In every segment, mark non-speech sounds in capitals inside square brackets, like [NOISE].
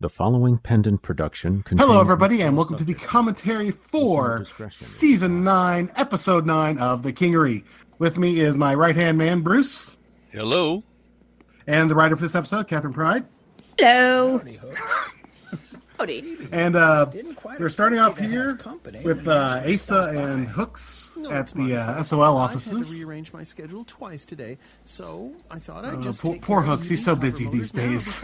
The following pendant production contains Hello, everybody, and welcome to the commentary for season nine, episode nine of The Kingery. With me is my right hand man, Bruce, Hello. and the writer for this episode, Kathryn Pryde. Hello. Howdy, Hook. [LAUGHS] Howdy. And uh, Didn't quite we're starting off expect you to here with uh, Asa and. Hooks No, at the uh, fault. SOL I had to rearrange my schedule twice today, so I thought I'd Uh, just poor- take poor Hooks, he's so busy these motors now days.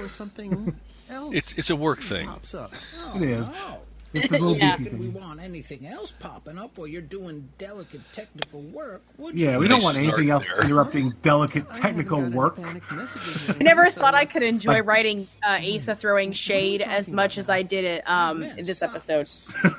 Before something else It's it's a work thing. pops up. It is. Oh, It's a little [LAUGHS] Yeah. beefy could we want anything else popping up while you're doing delicate technical work? Would you? Yeah, we don't want anything start else there. interrupting [LAUGHS] delicate technical work. panicked messages [LAUGHS] or I never anything, thought I could enjoy Like- writing uh, Asa throwing shade as much as I did it um, in this episode.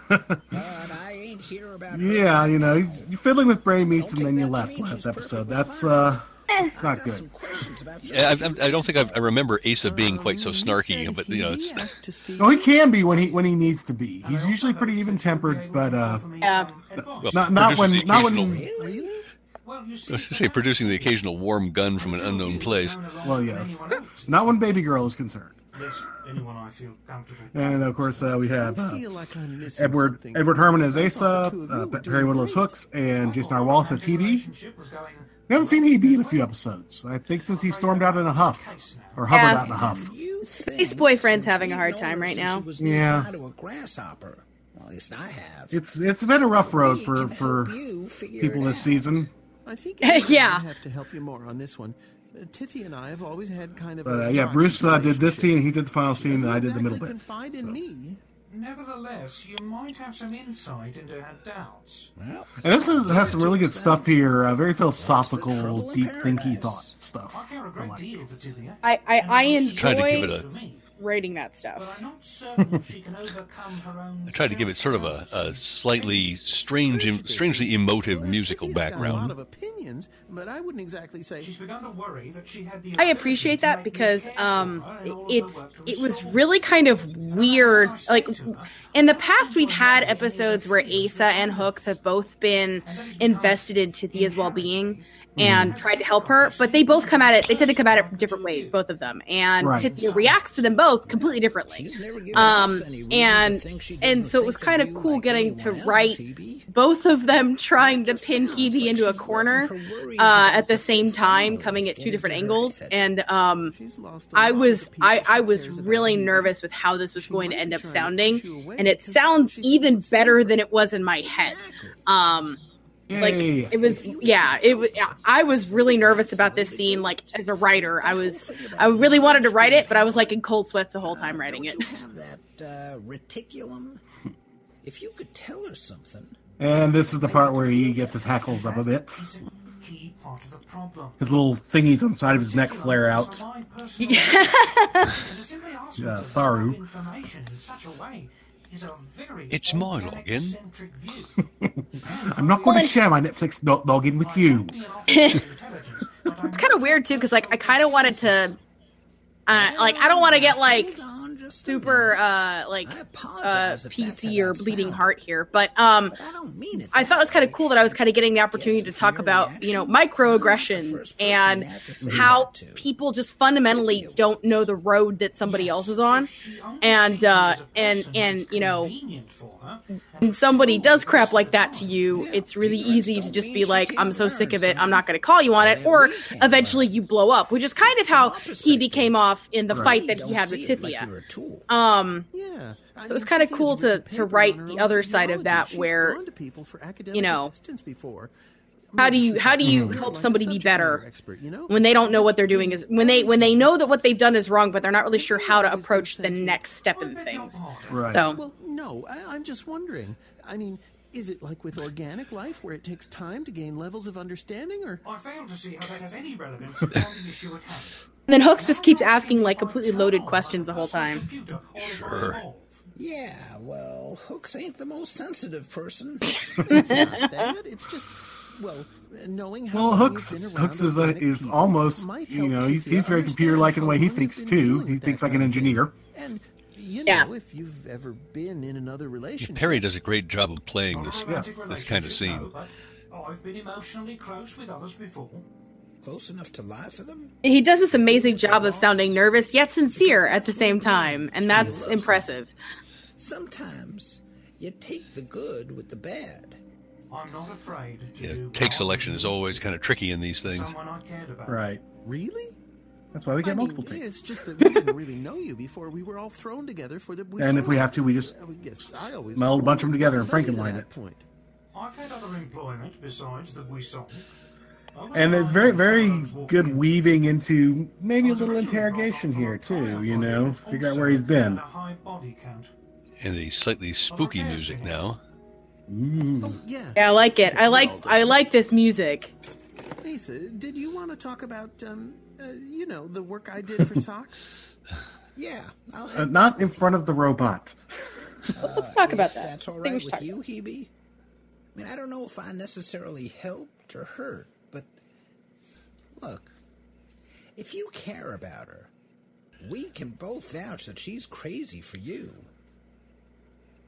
But I ain't here about her. Yeah, you know, you're fiddling with brain meats and then you left mean last episode. perfectly That's fine. It's not good. some questions about your I, I, I don't think I've, I remember Asa being quite so Um, snarky, but you know, he it's asked to [LAUGHS] see Oh, he can be when he when he needs to be. He's usually pretty even tempered, but uh, Yeah. well, not not when produces the not occasional- when. Really? I was going to say producing the occasional warm gun from an unknown place. Well, yes, not when baby girl is concerned. Anyone I feel comfortable. And of course, uh, we have uh, feel like I'm Edward. Edward Herman as Asa, the two uh, you were Perry doing Whittle as great. Hooks, and Jason R. Wallace as Hebe. We haven't seen Hebe in a few episodes. I think since he stormed out in a huff or hovered Yeah. out in a huff. You Space boyfriend's having a hard time right now. Yeah. to a grasshopper. At least I have. It's it's been a rough road for for help you figure people this season. I think Yeah. yeah. I have to help you more on this one. Uh, Tiffy and I have always had kind of But uh, yeah, Bruce uh, did this scene. He did the final scene, and I did the middle exactly bit. confide in me. Nevertheless, you might have some insight into her doubts. Well, And this is, has some really good stuff here. Uh, very philosophical, deep thinky paradise. thought stuff. I care a I great like. deal for Tithia. I, I, I and Tried to give it a- for writing that stuff. I'm not certain she can overcome her own. I tried to give it sort of a, a slightly strange, strangely emotive musical Tiffy's a lot background. of opinions, but I wouldn't exactly say. She's begun to worry that she had the. I appreciate that because um, her in all of her it's it was really kind of weird. Like in the past, we've had episodes where Asa and Hooks have both been invested in Tithia's well-being and tried to help her, but they both come at it. They tend to come at it from different ways, both of them, and Right. Tithia reacts to them both completely differently. she's never given Um, us any reason and to think she and so it was kind of cool getting to write both of them trying to pin Hebe into a corner letting her worries uh, at the same time, coming at two different angles, and um, She's lost a I was I, I was really nervous with how this was going to end up sounding, push you away and it sounds even better than it was in my head. Um, like Yay. it was, yeah, it was. I was really nervous about this scene. Like as a writer, I was, I really wanted to write it, but I was like in cold sweats the whole time writing it. you have that uh, reticulum? If you could tell her something. And this is the part where he gets his hackles up a bit. Is a key part of the problem. His little thingies on the side of his neck flare out. [LAUGHS] yeah, Saru. Information in such a way is a very It's my login. [LAUGHS] I'm not going to share my Netflix no- login with you. [LAUGHS] It's kind of weird too, because like I kind of wanted to, uh, like I don't want to get like Hold on just super uh like uh apologize if that's PC or bleeding sounds. heart here, but um But I don't mean it. I thought it was kind of cool that I was kind of getting the opportunity to talk about, you know, reaction, not the microaggressions and to have to say how people just fundamentally don't know the road that somebody else is on. And, uh, and- and, you know, When somebody does crap like that to you, it's really easy to just be like, I'm so sick of it, I'm not going to call you on it. Or eventually you blow up, which is kind of how he became off in the fight that he had with see it like Tithia. You're a. Um, Yeah. So it's kinda cool to- to write the other side of that where, you know, before. how do you how do you help somebody be better expert, you know? when they don't know what they're doing is when they when they know that what they've done is wrong, but they're not really sure how to approach the next step in things. Right. So Well, no, I, I'm just wondering. I mean, is it like with organic life where it takes time to gain levels of understanding, or I fail to see how that has any relevance [LAUGHS] upon the issue at hand. and then Hooks just keeps asking like completely loaded questions the whole time. Sure. Yeah, well, Hooks ain't the most sensitive person. [LAUGHS] it's not that? It's just well, knowing how Well, Hooks been Hooks is uh, a, is almost you know he's, he's very computer like in the way he thinks how long you've been too. He thinks like an kind of thing. engineer. And you Yeah. know, if you've ever been in another relationship, Perry does a great job of playing this Not this kind of scene. no, I've been emotionally close with others before. close enough to lie for them? He does this amazing job of sounding nervous yet sincere at the same time, and that's impressive. Sometimes you take the good with the bad. I'm not afraid to Yeah, do take selection is always kind of tricky in these things. Someone I cared about. Right. Really? That's why we get I mean, multiple takes. It's just that we didn't really know you before we were all thrown together for the. And if we have to, we just I guess I always meld a bunch of them together and Led Frankenline it. Point. I've had other employment besides the Buisson. And it's very, very when I was walking good in. weaving into maybe a little interrogation here too. You know, figure out where he's been. a high body count. And the slightly spooky music now. Ooh. Yeah. Yeah, I like it. I like I like this music. Lisa, did you want to talk about, um, uh, you know, the work I did for socks? [LAUGHS] Yeah, I'll Uh, not in front of the robot. Let's talk [LAUGHS] about that. That's all I think we right should with talk you, Hebe? I mean, I don't know if I necessarily helped or hurt, but look, if you care about her, we can both vouch that she's crazy for you.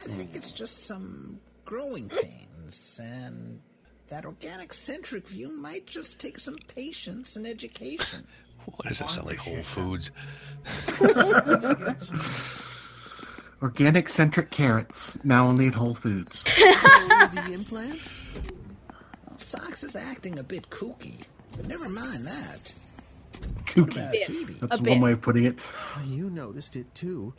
I think it's just some growing pains, and that organic centric view might just take some patience and education. [LAUGHS] Why does that sound like Whole Foods? [LAUGHS] Organic centric carrots now only at Whole Foods. [LAUGHS] Oh, the implant? Socks is acting a bit kooky, but never mind that. What Kooky. about bit. Hebe? That's A one bit. way of putting it. Oh, you noticed it too.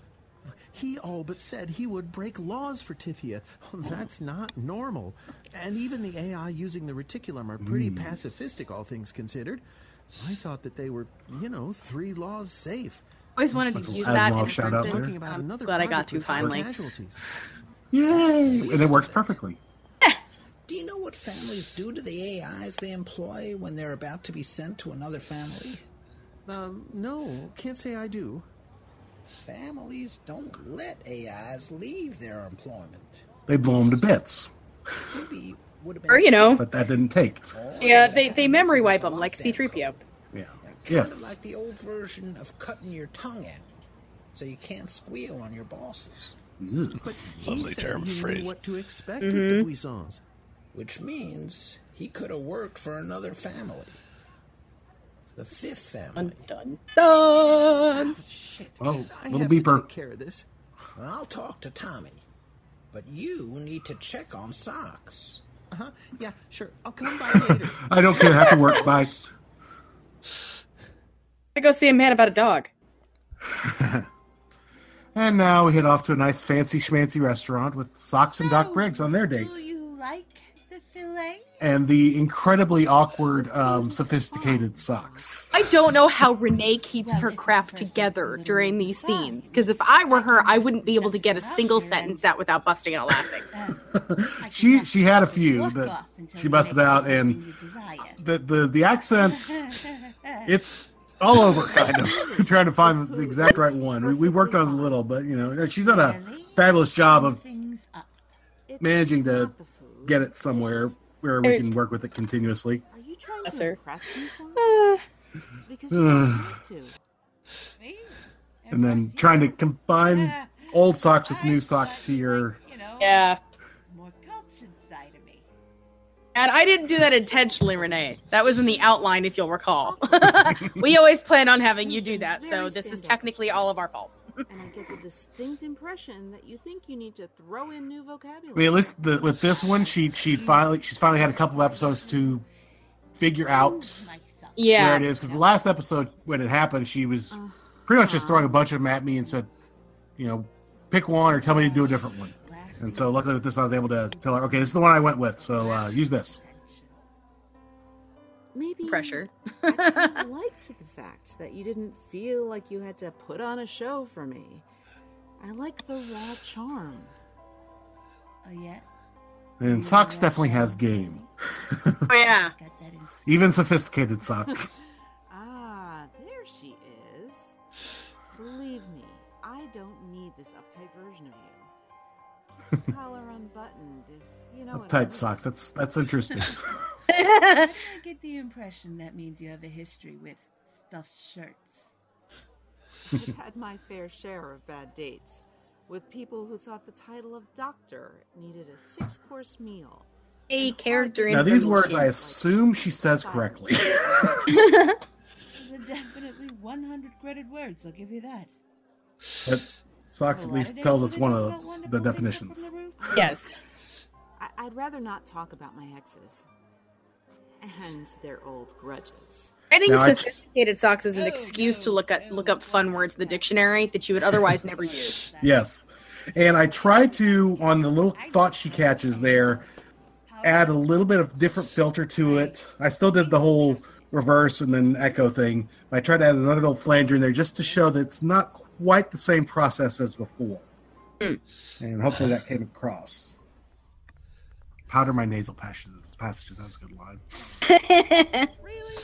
He all but said he would break laws for Tifia. [LAUGHS] That's not normal. And even the AI using the reticulum are pretty pacifistic, all things considered. I thought that they were, you know, three laws safe. Always wanted to use that in a shout out there. sentence. About I'm another glad I got to finally. Casualties. [LAUGHS] Yay! And it works perfectly. [LAUGHS] Do you know what families do to the AIs they employ when they're about to be sent to another family? Um, no, can't say I do. Families don't let AIs leave their employment. They blow them to bits, Maybe would have been Or you know, but that didn't take. yeah, they they memory wipe them like C-3PO. Yeah. Yes. like the old version of cutting your tongue out, so you can't squeal on your bosses. But Lovely he said term, he knew phrase. what to expect with mm-hmm. the Buissons. Which means he could have worked for another family. The fifth family. Dun dun dun. Shit. Oh, I little have to beeper. take care of this. I'll talk to Tommy. But you need to check on socks. Uh huh. Yeah, sure. I'll come by later. [LAUGHS] I don't care. I Have to work by. [LAUGHS] I go see a man about a dog. [LAUGHS] And now we head off to a nice fancy schmancy restaurant with Socks and Doc Briggs on their date. Do you like the fillet? And the incredibly awkward, um, sophisticated Socks. I don't know how Renee keeps her crap together during these scenes. Because if I were her, I wouldn't be able to get a single sentence out without busting out laughing. [LAUGHS] She she had a few that she busted out, and the the the accent it's all over kind of [LAUGHS] trying to find the exact right one. We, we worked on a little, but you know she's done a fabulous job of managing to get it somewhere where we can work with it continuously. Are you trying Yes, to sir. impress me, son? Uh, [SIGHS] Because you don't have to. Me? And then trying to you? combine old socks with new socks here. You know, yeah. more cultured side of me. And I didn't do that intentionally, Renee. That was in the outline, if you'll recall. [LAUGHS] [LAUGHS] we always plan on having you do that, so this is technically all of our fault. And I get the distinct impression that you think you need to throw in new I vocabulary. mean, at least the, with this one, she she finally she's finally had a couple of episodes to figure out Yeah. where it is. Because the last episode when it happened, she was pretty much just throwing a bunch of them at me and said, you know, pick one or tell me to do a different one. And so luckily with this, I was able to tell her, okay, this is the one I went with, so uh, use this. Maybe Pressure. I [LAUGHS] liked the fact that you didn't feel like you had to put on a show for me. I like the raw charm. Oh yeah. And socks definitely has game, Oh, yeah. [LAUGHS] Got that in [LAUGHS] even sophisticated socks. Ah, there she is. Believe me, I don't need this uptight version of you. Collar unbuttoned, if you know what I Uptight mean. socks. That's that's interesting. I [LAUGHS] get the impression that means you have a history with stuffed shirts. I've had my fair share of bad dates with people who thought the title of doctor needed a six course meal a character Now these words, I assume she says correctly. [LAUGHS] Those are definitely 100 credit words. I'll give you that. but Fox oh, at least tells us one of the definitions. Yes. I- I'd rather not talk about my exes and their old grudges. Writing Now, I- sophisticated socks is an oh, excuse to look at look up fun words in the dictionary that you would otherwise never [LAUGHS] use. Yes. And I try to, on the little thought she catches there, add a little bit of different filter to it. I still did the whole reverse and then echo thing. I tried to add another little flanger in there just to show that it's not quite the same process as before. Hmm. And hopefully that came across. Powder my nasal passages. Passages. That was a good line. [LAUGHS] Really?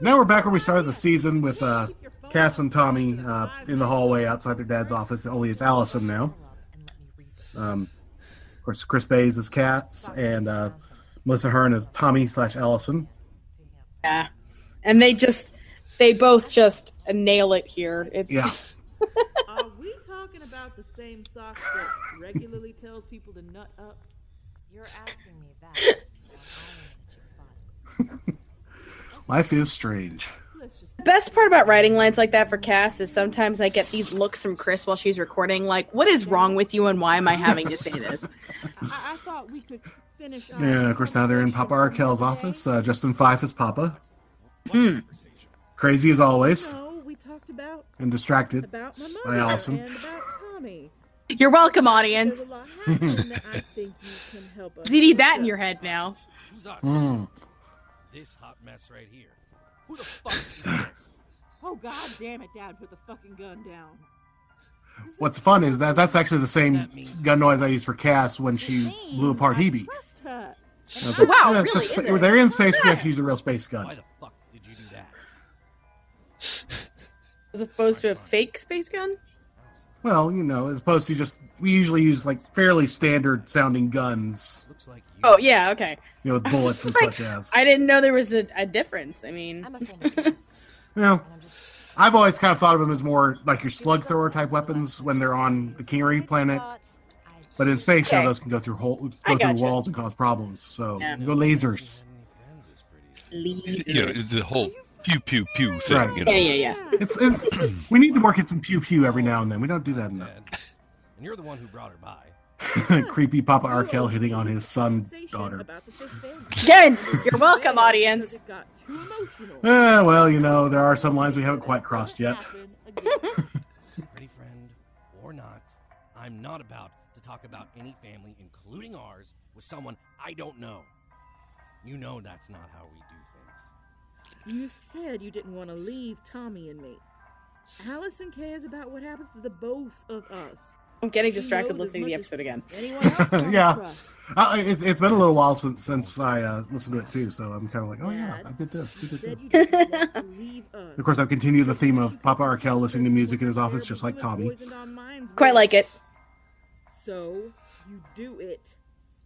Now we're back where we started the season with uh, Cass and Tommy uh, in the hallway outside their dad's office. Only it's Allison now. Um, of course, Chris Bays is Cass, and uh, Melissa Hearn is Tommy slash Allison. Yeah. And they just they both just nail it here. It's Yeah. [LAUGHS] Are we talking about the same socks that regularly tells people to nut up? You're asking me that. [LAUGHS] [LAUGHS] Life is strange. The best part about writing lines like that for Cass is sometimes I get these looks from Chris while she's recording, like, "What is wrong with you, and why am I having to say this?" [LAUGHS] I, I thought we could finish. our Yeah, of course, now they're in Papa Arkell's office. Uh, Justin Fife is Papa. Hmm. Crazy as always, No, we talked about and distracted about my by Allison. and about Tommy. You're welcome, audience. There's a lot happening that I think you can help us. [LAUGHS] You need that in your head now. Hmm. This hot mess right here. Who the fuck is [SIGHS] this? Oh god damn it, Dad! Put the fucking gun down. What's fun is that that's actually the same gun noise I used for Cass when she blew apart Hebe. Trust her. I was Oh, wow, yeah, really, just- is it? they're in space. We actually use a real space gun. Why the fuck did you do that? As opposed to a fake space gun. Well, you know, as opposed to just we usually use like fairly standard sounding guns, Oh yeah, okay. you know, with [LAUGHS] bullets and Like, such as. I didn't know there was a, a difference. I mean, You [LAUGHS] know, I've always kind of thought of them as more like your slug thrower type weapons when they're on the Kingery planet. But in space, now Okay. those can go through hole, I go through gotcha. walls and cause problems. So Yeah. go lasers. You know, the whole pew pew pew thing. Right. You know. yeah, yeah, yeah. It's it's we need to work in some pew pew every now and then. We don't do that enough. And you're the one who brought her by. [LAUGHS] Creepy Papa Arkell hitting on his son daughter. About the fifth family. Again, you're welcome, audience. It got too emotional. Eh, well, you know, there are some lines we haven't quite crossed yet. [LAUGHS] Pretty friend, or not, I'm not about to talk about any family, including ours, with someone I don't know. You know that's not how we do things. You said you didn't want to leave Tommy and me. Allison cares about what happens to the both of us. I'm getting She distracted listening to the episode again. Anyone else [LAUGHS] yeah, uh, it's, it's been a little while since since I uh, listened to it too. So I'm kind of like, oh yeah, I did this. We did this. you didn't want to [LAUGHS] leave us. Of course, I've continued the theme of Papa Arkell listening to music in his office, just like Tommy. Poisoned our minds Quite like it. So you do it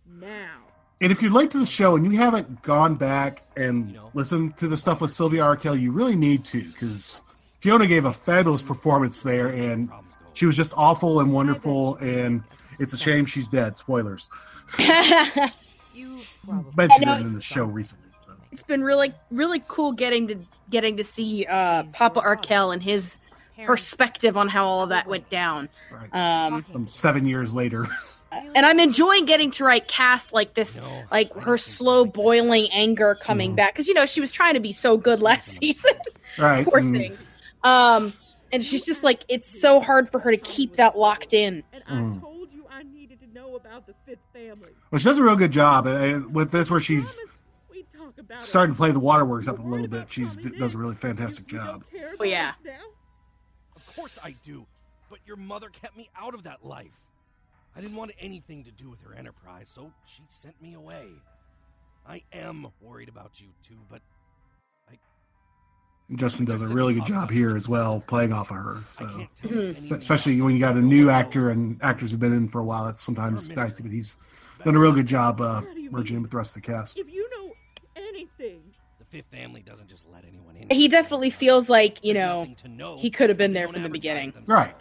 now. And if you're late to the show and you haven't gone back and listened to the stuff with Sylvia Arkell, you really need to because Fiona gave a fabulous performance there, and she was just awful and wonderful. And it's a shame she's dead. Spoilers. [LAUGHS] You mentioned it know. in the show recently. It's been really, really cool getting to getting to see uh, Papa Arkell and his perspective on how all of that went down. Um, Um, seven years later. [LAUGHS] and I'm enjoying getting to write Cass like this, like her slow boiling anger coming Mm-hmm. back because you know she was trying to be so good last season. [LAUGHS] Right. Poor mm, thing. Um, and she's just like it's so hard for her to keep that locked in. mm. Told you I needed to know about the fifth family. Well, she does a real good job with this, where she's We talk about starting to play the waterworks up a little bit. She does a really fantastic job. Oh yeah. Of course I do, but your mother kept me out of that life. I didn't want anything to do with her enterprise, so she sent me away. I am worried about you too, but I. Justin does a really good job here as well, playing off of her. So, Mhm. especially when you got a new actor and actors have been in for a while, it's sometimes dicey. But he's done a real good job uh, merging with the rest of the cast. If you know anything, the fifth family doesn't just let anyone in. He definitely feels like you know he could have been there from the beginning. Right.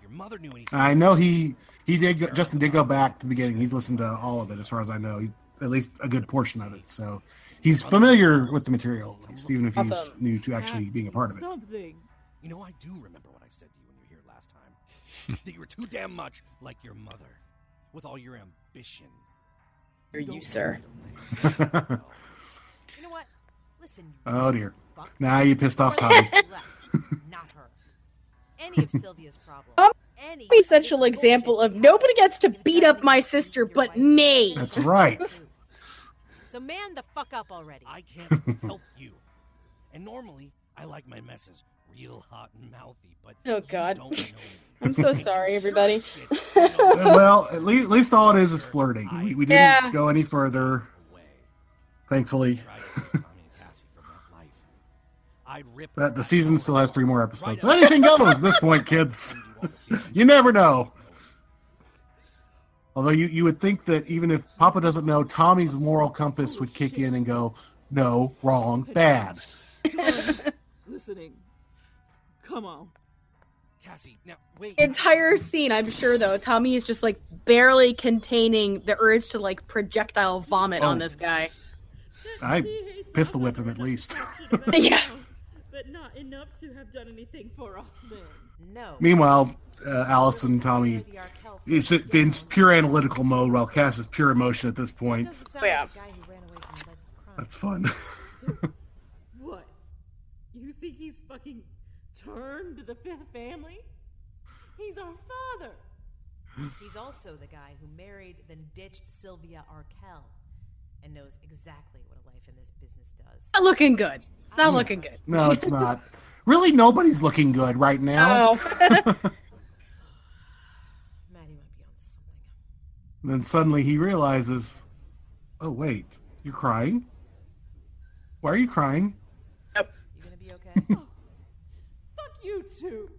Your mother knew anything. I know he he did. Go, Justin did go back to the beginning. He's listened to all of it, as far as I know. He, at least a good portion of it. So he's familiar with the material, at least, even if he's Awesome. new to actually being a part of it. Something. You know, I do remember what I said to you when you were here last time. [LAUGHS] that you were too damn much like your mother, with all your ambition. Are you, sir. [LAUGHS] You know what? Listen. Oh dear. fuck. Now you pissed off Tommy. [LAUGHS] not her. Any of Sylvia's problems. Any Essential example of nobody gets to beat up my sister but me. That's right. So man the fuck up already. I can't [LAUGHS] help you. And normally, I like my messes real hot and mouthy, but Oh God. don't know me. [LAUGHS] I'm so sorry, everybody. [LAUGHS] well, at least, at least all it is is flirting. We, we didn't Yeah. go any further, thankfully. I'd rip But the season still has three more episodes. So anything goes at this point, kids. [LAUGHS] you never know. Although you, you would think that even if Papa doesn't know, Tommy's moral compass would kick in and go, no, wrong, bad. Listening. Come on. Cassie, now wait. Entire scene, I'm sure though, Tommy is just like barely containing the urge to like projectile vomit on Oh. this guy. I pistol whip him at least. [LAUGHS] yeah. But not enough to have done anything for us then. No. Meanwhile, uh, Alice and Tommy is in pure analytical mode while Cass is pure emotion at this point. Yeah. That's fun. [LAUGHS] What? You think he's fucking turned to the fifth family? He's our father. [LAUGHS] He's also the guy who married then ditched Sylvia Arkell and knows exactly what a life in this business does. Not looking good. It's not looking good. No, it's not. Really, nobody's looking good right now. No. [LAUGHS] And then suddenly he realizes, oh, wait, you're crying? Why are you crying? You gonna be okay? [LAUGHS] Fuck you two.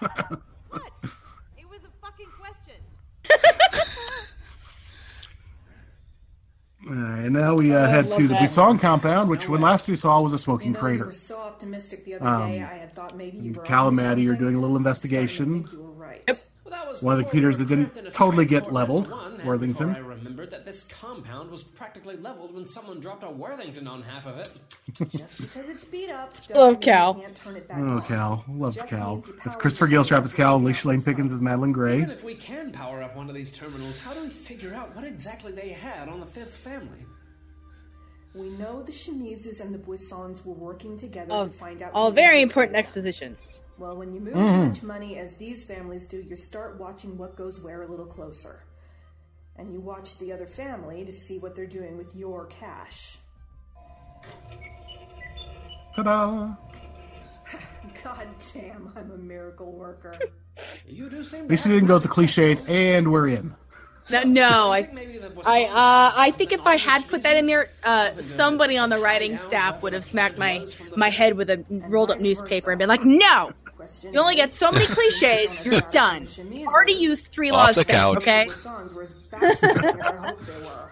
[LAUGHS] what? It was a fucking question. All right, and now we uh, Oh, head to the that. Buisson compound, which when last we saw was a smoking know you crater. were so optimistic the other Um, day. I had thought maybe you were. Cal and onto Maddie are doing a little I'm starting to investigation. think you were. One of the computers that didn't totally get leveled, Worthington. And I remembered that this compound was practically leveled when someone dropped a Worthington on half of it. [LAUGHS] Just because it's beat up doesn't Love Cal. you can't turn it back Oh, on. Cal. Loves Just Cal. means the It's power Christopher Gilstrap as Cal and Alicia Lane Pickens as Madeline Gray. Even if we can power up one of these terminals, how do we figure out what exactly they had on the fifth family? We know the Shimizus and the Buissons were working together Oh, to find out. all very important exposition. Well, when you move Mm-hmm. Mhm. as much money as these families do, you start watching what goes where a little closer. And you watch the other family to see what they're doing with your cash. Ta-da! [LAUGHS] God damn, I'm a miracle worker. [LAUGHS] You do seem At least he didn't go with the cliched, and we're in. No, no I, I, uh, I think if I had put that in there, uh, somebody on the writing staff would have smacked my my head with a rolled up newspaper and been like, "No, you only get so many cliches. [LAUGHS] You're done. Already used three Off laws. the set, couch. Okay. Buissons were as backstabbing as I hoped they were.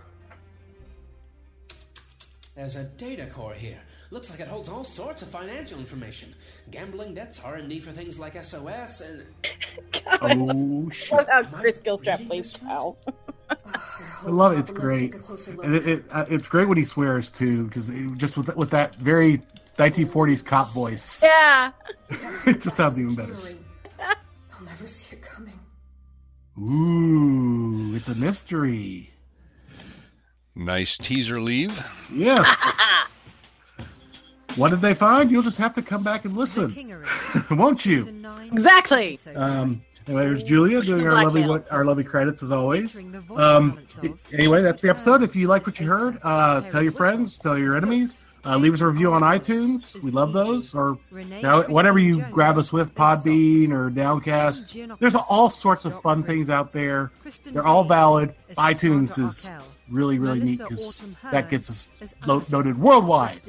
There's a data core here. Looks like it holds all sorts of financial information. Gambling debts, R&D for things like SOS, and... [LAUGHS] Oh, shit. Love how Chris Gilstrap plays Cal. [LAUGHS] I love it. It's great. And it, it, uh, it's great when he swears, too, because just with, with that very 1940s cop voice, Yeah. [LAUGHS] it just sounds even better. I'll never see it coming. Ooh, it's a mystery. Nice teaser leave. Yes. [LAUGHS] what did they find? You'll just have to come back and listen, [LAUGHS] won't you? Exactly. Um, anyway, there's Julia doing our lovely our lovely credits as always. Um, anyway, that's the episode. If you like what you heard, uh, tell your friends, tell your enemies. Uh, leave us a review on iTunes. We love those. Or now, whatever you grab us with, Podbean or Downcast. There's all sorts of fun things out there. They're all valid. iTunes is really, really neat because that gets us noted worldwide.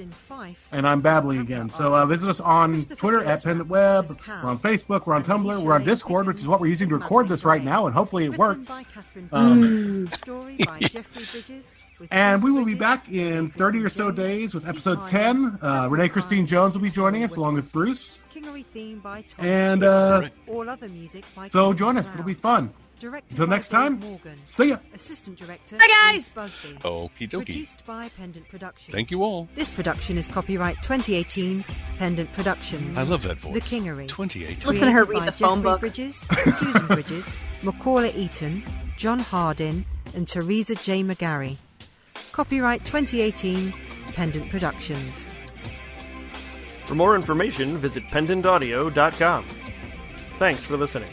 And I'm babbling again. So uh, visit us on Twitter at Pendant Web. We're on Facebook. We're on Tumblr. We're on Discord, which is what we're using to record this right now. And hopefully it worked. Um, [LAUGHS] [LAUGHS] and we will be back in 30 or so days with episode 10. Uh, Renee Christine Jones will be joining us along with Bruce. Kingery theme by Tom And uh, All other music so join us. It'll be fun. Directed Until next time, Morgan. see ya. Assistant director. Hi, guys. Bruce Busby. Okie dokie. Produced by Pendant Productions. Thank you all. This production is copyright 2018 Pendant Productions. I love that voice. The Kingery. 2018. Listen to her read by the phone Jeffrey book. Bridges, Susan Bridges, [LAUGHS] Macaulay Eaton, John Hardin, and Teresa J. McGarry. Copyright 2018 Pendant Productions. For more information, visit pendantaudio.com. Thanks for listening.